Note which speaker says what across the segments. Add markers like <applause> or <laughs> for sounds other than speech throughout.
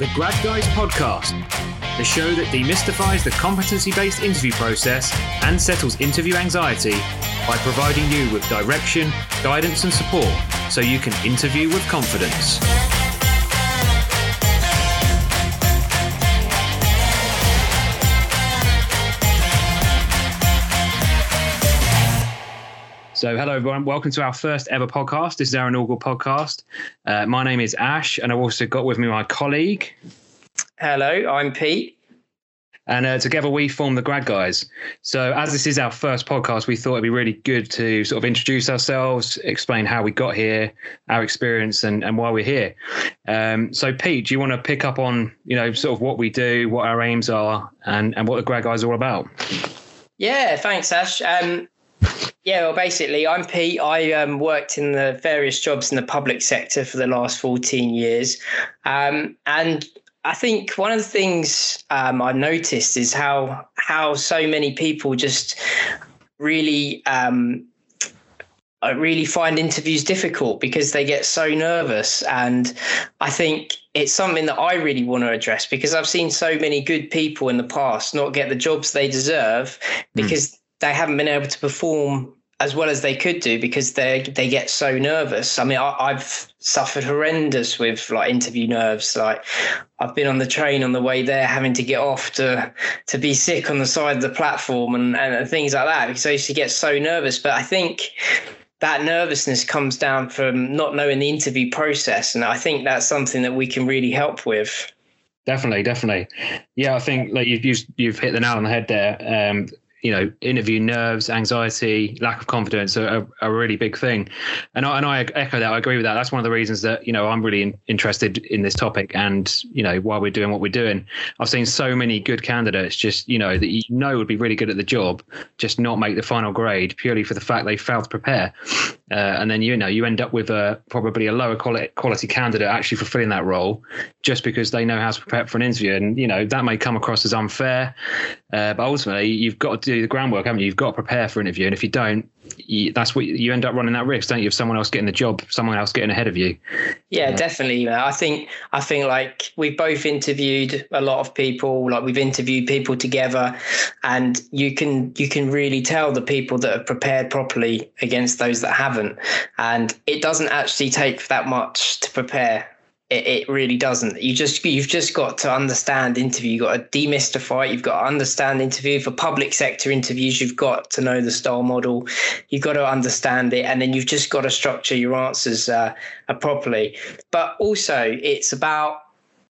Speaker 1: the Grad Guys podcast, the show that demystifies the competency based interview process and settles interview anxiety by providing you with direction, guidance, and support so you can interview with confidence. So, hello everyone. Welcome to our first ever podcast. This is our inaugural podcast. Uh, my name is Ash, and I've also got with me my colleague.
Speaker 2: Hello, I'm Pete.
Speaker 1: And uh, together we form the Grad Guys. So, as this is our first podcast, we thought it'd be really good to sort of introduce ourselves, explain how we got here, our experience, and, and why we're here. Um, so, Pete, do you want to pick up on, you know, sort of what we do, what our aims are, and, and what the Grad Guys are all about?
Speaker 2: Yeah, thanks, Ash. Um, yeah, well, basically, I'm Pete. I um, worked in the various jobs in the public sector for the last 14 years. Um, and I think one of the things um, I noticed is how how so many people just really um, I really find interviews difficult because they get so nervous. And I think it's something that I really want to address because I've seen so many good people in the past not get the jobs they deserve because mm. They haven't been able to perform as well as they could do because they they get so nervous. I mean, I, have suffered horrendous with like interview nerves. Like I've been on the train on the way there, having to get off to to be sick on the side of the platform and and things like that because I used to get so nervous. But I think that nervousness comes down from not knowing the interview process, and I think that's something that we can really help with.
Speaker 1: Definitely, definitely. Yeah, I think like you've you've, you've hit the nail on the head there. Um, you know, interview nerves, anxiety, lack of confidence are, a really big thing. And I, and I echo that. I agree with that. That's one of the reasons that, you know, I'm really in, interested in this topic and, you know, why we're doing what we're doing. I've seen so many good candidates just, you know, that you know would be really good at the job, just not make the final grade purely for the fact they failed to prepare. Uh, and then, you know, you end up with a probably a lower quality, quality candidate actually fulfilling that role just because they know how to prepare for an interview. And, you know, that may come across as unfair. Uh, but ultimately, you've got to do the groundwork, haven't you? You've got to prepare for an interview, and if you don't, you, that's what you end up running that risk, don't you? Of someone else getting the job, someone else getting ahead of you.
Speaker 2: Yeah, definitely. I think I think like we've both interviewed a lot of people, like we've interviewed people together, and you can you can really tell the people that have prepared properly against those that haven't, and it doesn't actually take that much to prepare it, it really doesn't. You just you've just got to understand interview. You've got to demystify it. You've got to understand interview. For public sector interviews, you've got to know the star model. You've got to understand it, and then you've just got to structure your answers uh, properly. But also, it's about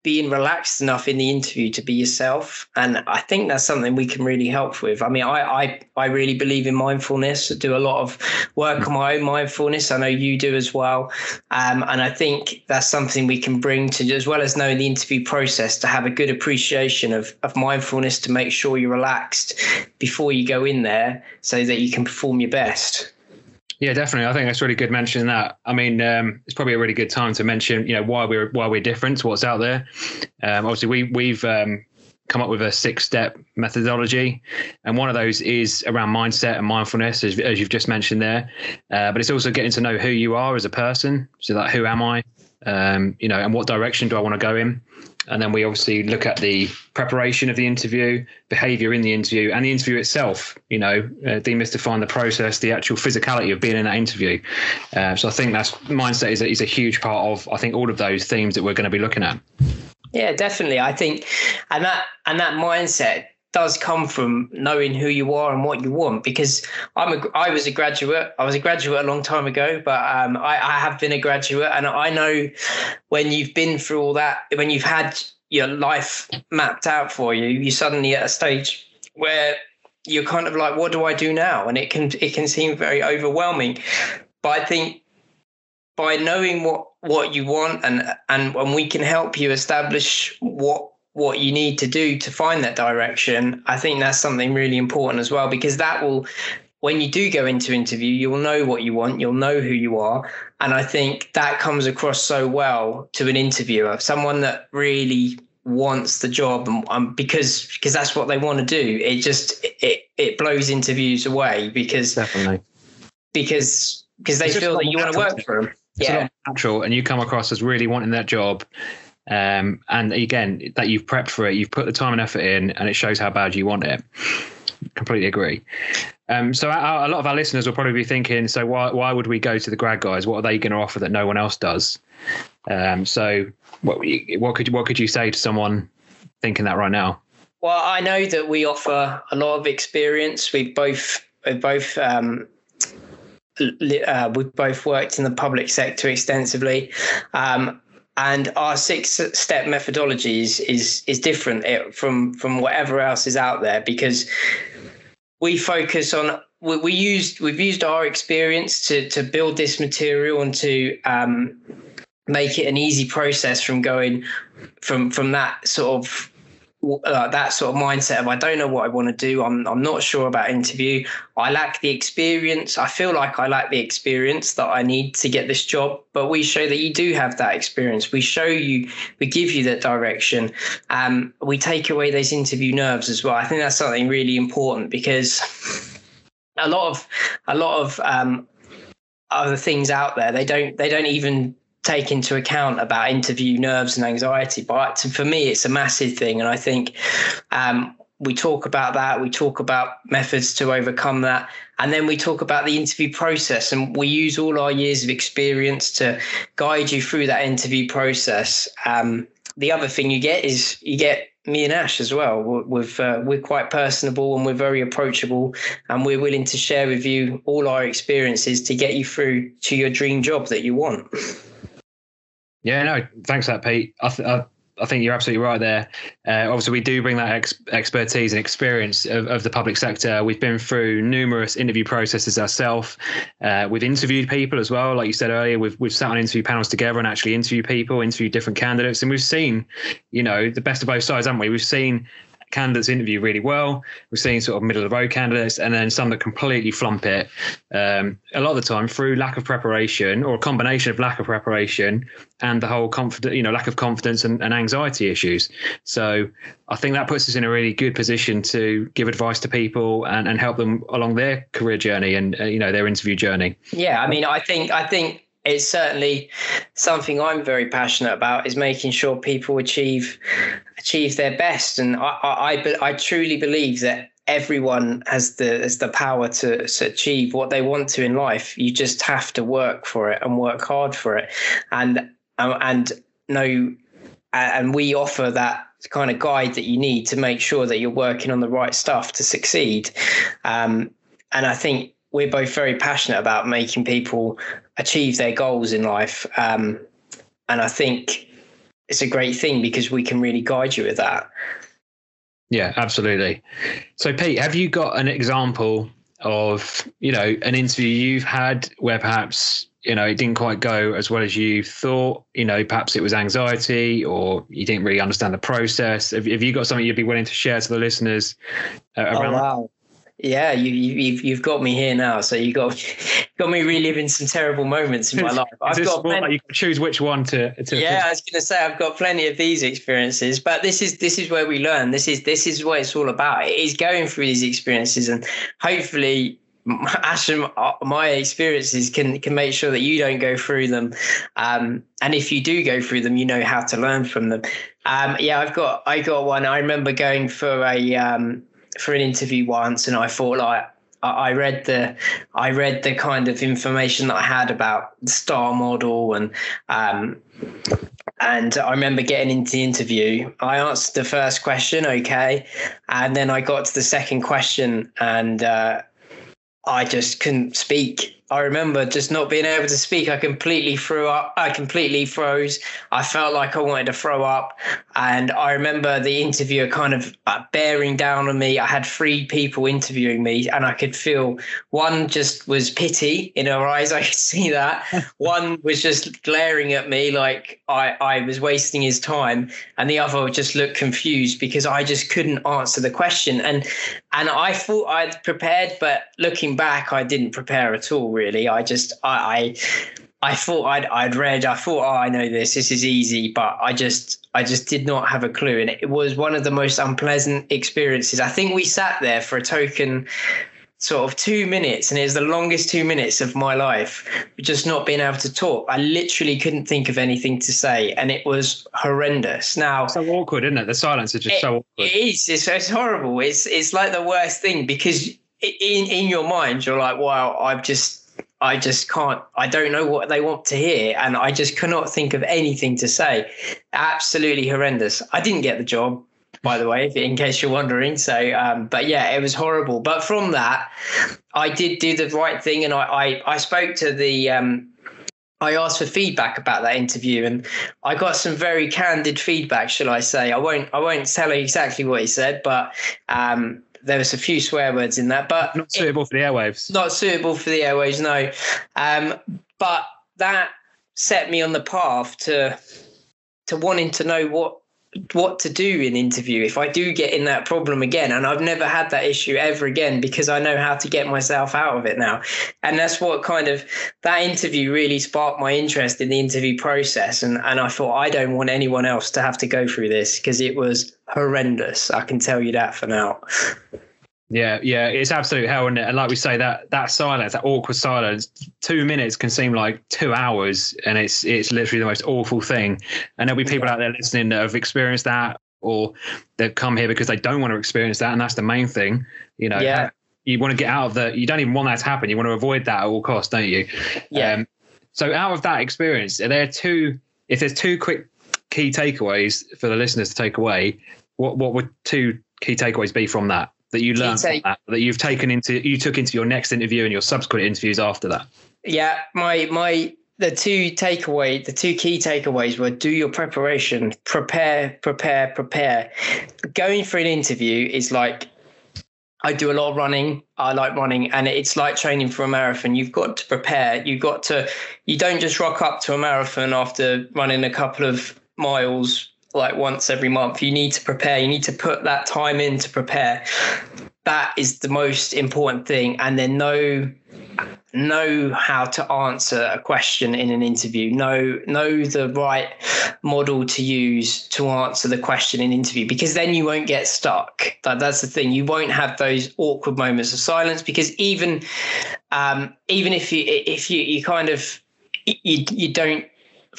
Speaker 2: being relaxed enough in the interview to be yourself. And i think that's something we can really help with. I mean i i, I really believe in mindfulness. I do a lot of work on my own mindfulness. I know you do as well. Um, and i think that's something we can bring to as well as knowing the interview process to have a good appreciation of, of mindfulness to make sure you're relaxed before you go in there so that you can perform your best
Speaker 1: yeah, definitely. I think that's really good mentioning that. I mean, um, it's probably a really good time to mention, you know, why we're why we're different what's out there. Um, obviously, we we've um, come up with a six step methodology, and one of those is around mindset and mindfulness, as, as you've just mentioned there. Uh, but it's also getting to know who you are as a person. So, like, who am I? Um, you know, and what direction do I want to go in? And then we obviously look at the preparation of the interview, behaviour in the interview, and the interview itself. You know, uh, demystifying the process, the actual physicality of being in that interview. Uh, so I think that's mindset is a, is a huge part of I think all of those themes that we're going to be looking at.
Speaker 2: Yeah, definitely. I think, and that and that mindset does come from knowing who you are and what you want because I'm a I was a graduate I was a graduate a long time ago but um, I, I have been a graduate and I know when you've been through all that when you've had your life mapped out for you you suddenly at a stage where you're kind of like what do I do now? And it can it can seem very overwhelming but I think by knowing what what you want and and and we can help you establish what what you need to do to find that direction, I think that's something really important as well because that will when you do go into interview, you'll know what you want, you'll know who you are. And I think that comes across so well to an interviewer, someone that really wants the job and um, because because that's what they want to do. It just it it blows interviews away because
Speaker 1: definitely
Speaker 2: because because they feel that you want to work for them.
Speaker 1: It's yeah. natural, and you come across as really wanting that job, Um, and again, that you've prepped for it, you've put the time and effort in, and it shows how bad you want it. Completely agree. Um, so our, a lot of our listeners will probably be thinking, so why why would we go to the grad guys? What are they going to offer that no one else does? Um, so what what could what could you say to someone thinking that right now?
Speaker 2: Well, I know that we offer a lot of experience. We've both we've both um, uh, we've both worked in the public sector extensively. Um, and our six step methodology is, is, is different eh, from, from whatever else is out there because we focus on we, we used we've used our experience to to build this material and to um, make it an easy process from going from from that sort of uh, that sort of mindset of I don't know what I want to do. I'm I'm not sure about interview. I lack the experience. I feel like I lack the experience that I need to get this job. But we show that you do have that experience. We show you, we give you that direction. Um, we take away those interview nerves as well. I think that's something really important because a lot of a lot of um, other things out there they don't they don't even take into account about interview nerves and anxiety. But for me, it's a massive thing. And I think um, we talk about that. We talk about methods to overcome that. And then we talk about the interview process. And we use all our years of experience to guide you through that interview process. Um, the other thing you get is you get me and Ash as well. We're, uh, we're quite personable and we're very approachable, and we're willing to share with you all our experiences to get you through to your dream job that you want.
Speaker 1: Yeah, no, thanks for that, Pete. I, th- I, I think you're absolutely right there. Uh, obviously, we do bring that ex- expertise and experience of, of, the public sector. We've been through numerous interview processes ourselves. Uh, we've interviewed people as well, like you said earlier. We've we've sat on interview panels together and actually interviewed people, interviewed different candidates, and we've seen, you know, the best of both sides, haven't we? We've seen candidates interview really well. We're seeing sort of middle of the road candidates, and then some that completely flump it. Um, a lot of the time through lack of preparation or a combination of lack of preparation and the whole confidence, you know, lack of confidence and, and anxiety issues. So I think that puts us in a really good position to give advice to people and, and help them along their career journey and uh, you know their interview journey.
Speaker 2: Yeah, I mean, I think I think it's certainly something I'm very passionate about is making sure people achieve achieve their best, and I I, I, truly believe that everyone has the has the power to, to achieve what they want to in life. You just have to work for it and work hard for it, and um, and no, and we offer that kind of guide that you need to make sure that you're working on the right stuff to succeed. Um, and I think we're both very passionate about making people achieve their goals in life. Um, and I think it's a great thing because we can really guide you with that.
Speaker 1: Yeah, absolutely. So, Pete, have you got an example of you know an interview you've had where perhaps you know it didn't quite go as well as you thought? You know, perhaps it was anxiety or you didn't really understand the process. Have, have you got something you'd be willing to share to the listeners uh, oh, around? Oh, wow.
Speaker 2: Yeah, you, you have you've got me here now. So you got <laughs> got me reliving some terrible moments in my <laughs> life.
Speaker 1: I've got plenty, you can choose which one to. to
Speaker 2: yeah, I was going to say I've got plenty of these experiences, but this is this is where we learn. This is this is what it's all about. It is going through these experiences, and hopefully <laughs> Ash and my experiences can can make sure that you don't go through them, um, and if you do go through them, you know how to learn from them. Um, yeah, I've got I got one. I remember going for a um, for an interview once, and I thought like I read the I read the kind of information that I had about the star model and um, and I remember getting into the interview. I answered the first question, okay, and then I got to the second question, and uh, I just couldn't speak. I remember just not being able to speak. I completely threw up. I completely froze. I felt like I wanted to throw up. And I remember the interviewer kind of uh, bearing down on me. I had three people interviewing me, and I could feel one just was pity in her eyes. <laughs> I could see that. one was just glaring at me like I, I was wasting his time. And the other just looked confused because I just couldn't answer the question. And and I thought I'd prepared, but looking back, I didn't prepare at all really. I just I, I I, thought I'd I'd read. I thought, oh, I know this. This is easy, but I just I just did not have a clue, and it was one of the most unpleasant experiences. I think we sat there for a token sort of two minutes, and it was the longest two minutes of my life, just not being able to talk. I literally couldn't think of anything to say, and it was horrendous. Now,
Speaker 1: so awkward, isn't it? The silence is just
Speaker 2: it,
Speaker 1: so awkward.
Speaker 2: It is. It's, it's horrible. It's it's like the worst thing because in in your mind you're like, wow, I've just. I just can't, I don't know what they want to hear. And I just cannot think of anything to say. Absolutely horrendous. I didn't get the job by the way, in case you're wondering. So, um, but yeah, it was horrible. But from that, I did do the right thing, and I I, I spoke to the. Um, I asked for feedback about that interview, and I got some very candid feedback. Shall I say? I won't. I won't tell you exactly what he said, but um, there was a few swear words in that. But
Speaker 1: not suitable it, for the airwaves.
Speaker 2: Not suitable for the airwaves, no. Um, but that set me on the path to to wanting to know what what to do in interview if I do get in that problem again. And I've never had that issue ever again because I know how to get myself out of it now. And that's what kind of that interview really sparked my interest in the interview process. And and I thought I don't want anyone else to have to go through this because it was horrendous. I can tell you that for now. <laughs>
Speaker 1: Yeah, yeah, it's absolute hell, is it? And like we say, that that silence, that awkward silence, two minutes can seem like two hours, and it's it's literally the most awful thing. And there'll be people yeah. out there listening that have experienced that, or they've come here because they don't want to experience that, and that's the main thing. You know,
Speaker 2: yeah.
Speaker 1: you want to get out of the. You don't even want that to happen. You want to avoid that at all costs, don't you?
Speaker 2: Yeah. Um,
Speaker 1: so out of that experience, are there two? If there's two quick key takeaways for the listeners to take away, what what would two key takeaways be from that? That you learned take, that, that you've taken into you took into your next interview and your subsequent interviews after that?
Speaker 2: Yeah, my my the two takeaway the two key takeaways were do your preparation, prepare, prepare, prepare. Going for an interview is like I do a lot of running. I like running, and it's like training for a marathon. You've got to prepare. You've got to. You don't just rock up to a marathon after running a couple of miles like once every month. You need to prepare. You need to put that time in to prepare. That is the most important thing. And then know know how to answer a question in an interview. Know know the right model to use to answer the question in interview because then you won't get stuck. That, that's the thing. You won't have those awkward moments of silence because even um, even if you if you you kind of you, you don't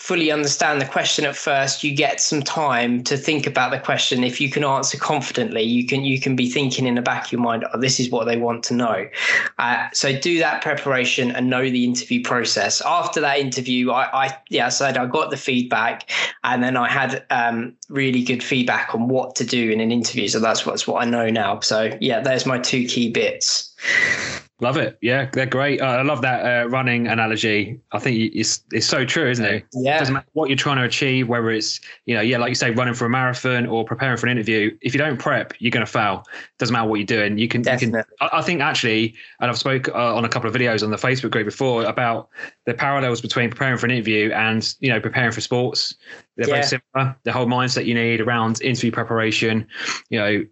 Speaker 2: fully understand the question at first you get some time to think about the question. If you can answer confidently you can you can be thinking in the back of your mind oh this is what they want to know. Uh, so do that preparation and know the interview process. After that interview i, I yeah I said i got the feedback and then i had um, really good feedback on what to do in an interview. So that's what's what i know now. So yeah there's my two key bits
Speaker 1: Love it. Yeah, they're great. Uh, I love that uh, running analogy. I think it's it's so true, isn't it?
Speaker 2: Yeah.
Speaker 1: It doesn't matter what you're trying to achieve, whether it's you know, yeah, like you say, running for a marathon or preparing for an interview. If you don't prep, you're going to fail. Doesn't matter what you're doing. You can.
Speaker 2: Definitely.
Speaker 1: You can. I, I think actually, and I've spoke uh, on a couple of videos on the Facebook group before about the parallels between preparing for an interview and you know preparing for sports. They're yeah. very similar. The whole mindset you need around interview preparation. You know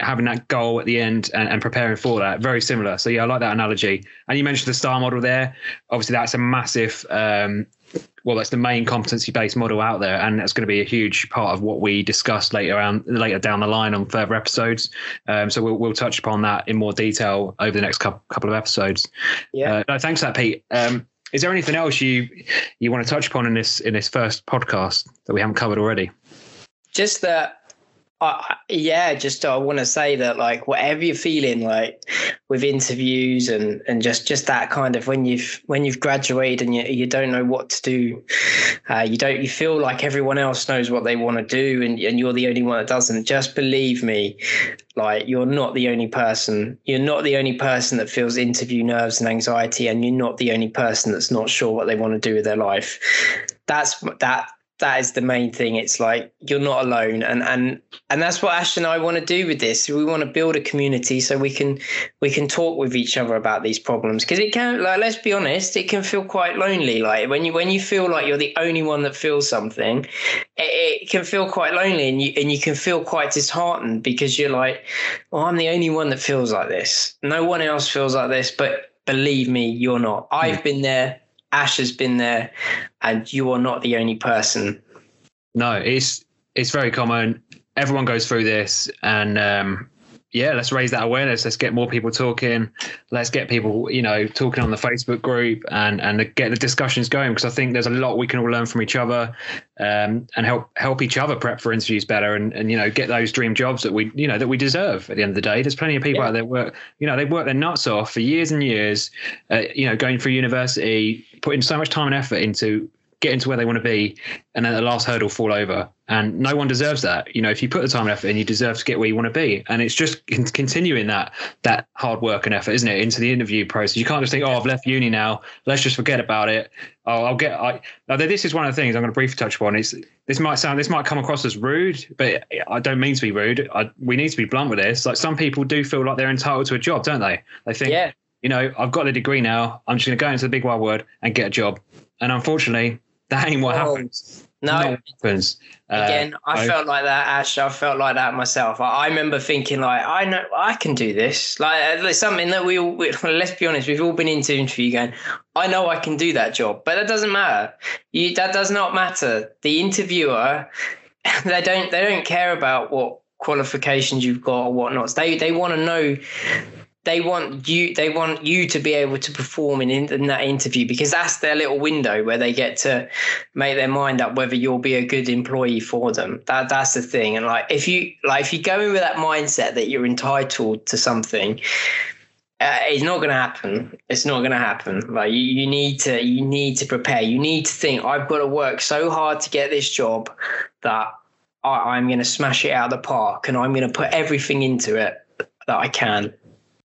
Speaker 1: having that goal at the end and, and, preparing for that. Very similar. So yeah i like that analogy. And you mentioned the star model there. Obviously that's a massive um, well that's the main competency based model out there. And that's going to be a huge part of what we discuss later on later down the line on further episodes. Um, so we'll, we'll touch upon that in more detail over the next couple, couple of episodes.
Speaker 2: Yeah. Uh,
Speaker 1: no, thanks for that pete. Um, is there anything else you you want to touch upon in this in this first podcast that we haven't covered already?
Speaker 2: Just that I, yeah, just I want to say that like whatever you're feeling like with interviews and and just just that kind of when you've when you've graduated and you you don't know what to do, uh, you don't you feel like everyone else knows what they want to do and and you're the only one that doesn't. Just believe me, like you're not the only person. You're not the only person that feels interview nerves and anxiety, and you're not the only person that's not sure what they want to do with their life. That's that that is the main thing. It's like you're not alone, and and and that's what Ash and I want to do with this. We want to build a community so we can we can talk with each other about these problems because it can like let's be honest, it can feel quite lonely. Like when you when you feel like you're the only one that feels something, it, it can feel quite lonely, and you and you can feel quite disheartened because you're like, well, I'm the only one that feels like this. No one else feels like this, but believe me, you're not. I've been there. Ash has been there, and you are not the only person.
Speaker 1: No, it's it's very common. Everyone goes through this, and um, yeah, let's raise that awareness. Let's get more people talking. Let's get people, you know, talking on the Facebook group and and get the discussions going because I think there's a lot we can all learn from each other um, and help help each other prep for interviews better and, and you know get those dream jobs that we you know that we deserve at the end of the day. There's plenty of people yeah. out there work, you know, they've worked their nuts off for years and years, uh, you know, going through university, putting so much time and effort into getting to where they want to be, and then the last hurdle fall over. And no one deserves that. You know, if you put the time and effort in, you deserve to get where you want to be. And it's just continuing that that hard work and effort, isn't it, into the interview process. You can't just think, oh, I've left uni now. Let's just forget about it. Oh, I'll get. I now this is one of the things I'm going to briefly touch upon. Is this might sound this might come across as rude, but I don't mean to be rude. I, we need to be blunt with this. Like some people do feel like they're entitled to a job, don't they? They think, yeah. you know, I've got the degree now. I'm just going to go into the big wide world and get a job. And unfortunately, that ain't what oh, happens.
Speaker 2: No, happens. Uh, Again, I, I felt like that, Ash. I felt like that myself. I, I, remember thinking, like, I know I can do this. Like, uh, it's something that we all. We, <laughs> let's be honest, we've all been into interview going, I know I can do that job, but that doesn't matter. You that does not matter. The interviewer, <laughs> they don't they don't care about what qualifications you've got or whatnot. They they want to know they want you they want you to be able to perform in, in that interview because that's their little window where they get to make their mind up whether you'll be a good employee for them. That that's the thing. And like if you like if you go in with that mindset that you're entitled to something uh, it's not going to happen. It's not going to happen. Like you, you need to you need to prepare. You need to think i've got to work so hard to get this job that I, i'm going to smash it out of the park and i'm going to put everything into it that i can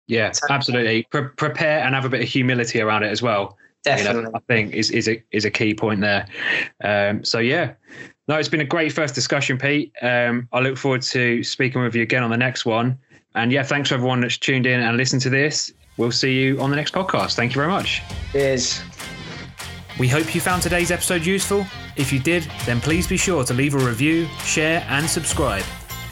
Speaker 1: yeah, absolutely. Pre- prepare and have a bit of humility around it as well.
Speaker 2: Definitely,
Speaker 1: you know, I think is is a is a key point there. Um, so yeah, no, it's been a great first discussion, Pete. Um, I look forward to speaking with you again on the next one. And yeah, thanks for everyone that's tuned in and listened to this. We'll see you on the next podcast. Thank you very much.
Speaker 2: Cheers.
Speaker 1: We hope you found today's episode useful. If you did, then please be sure to leave a review, share, and subscribe.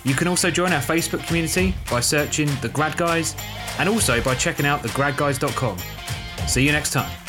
Speaker 1: You can also join our Facebook community by searching The Grad Guys and also by checking out thegradguys.com. See you next time.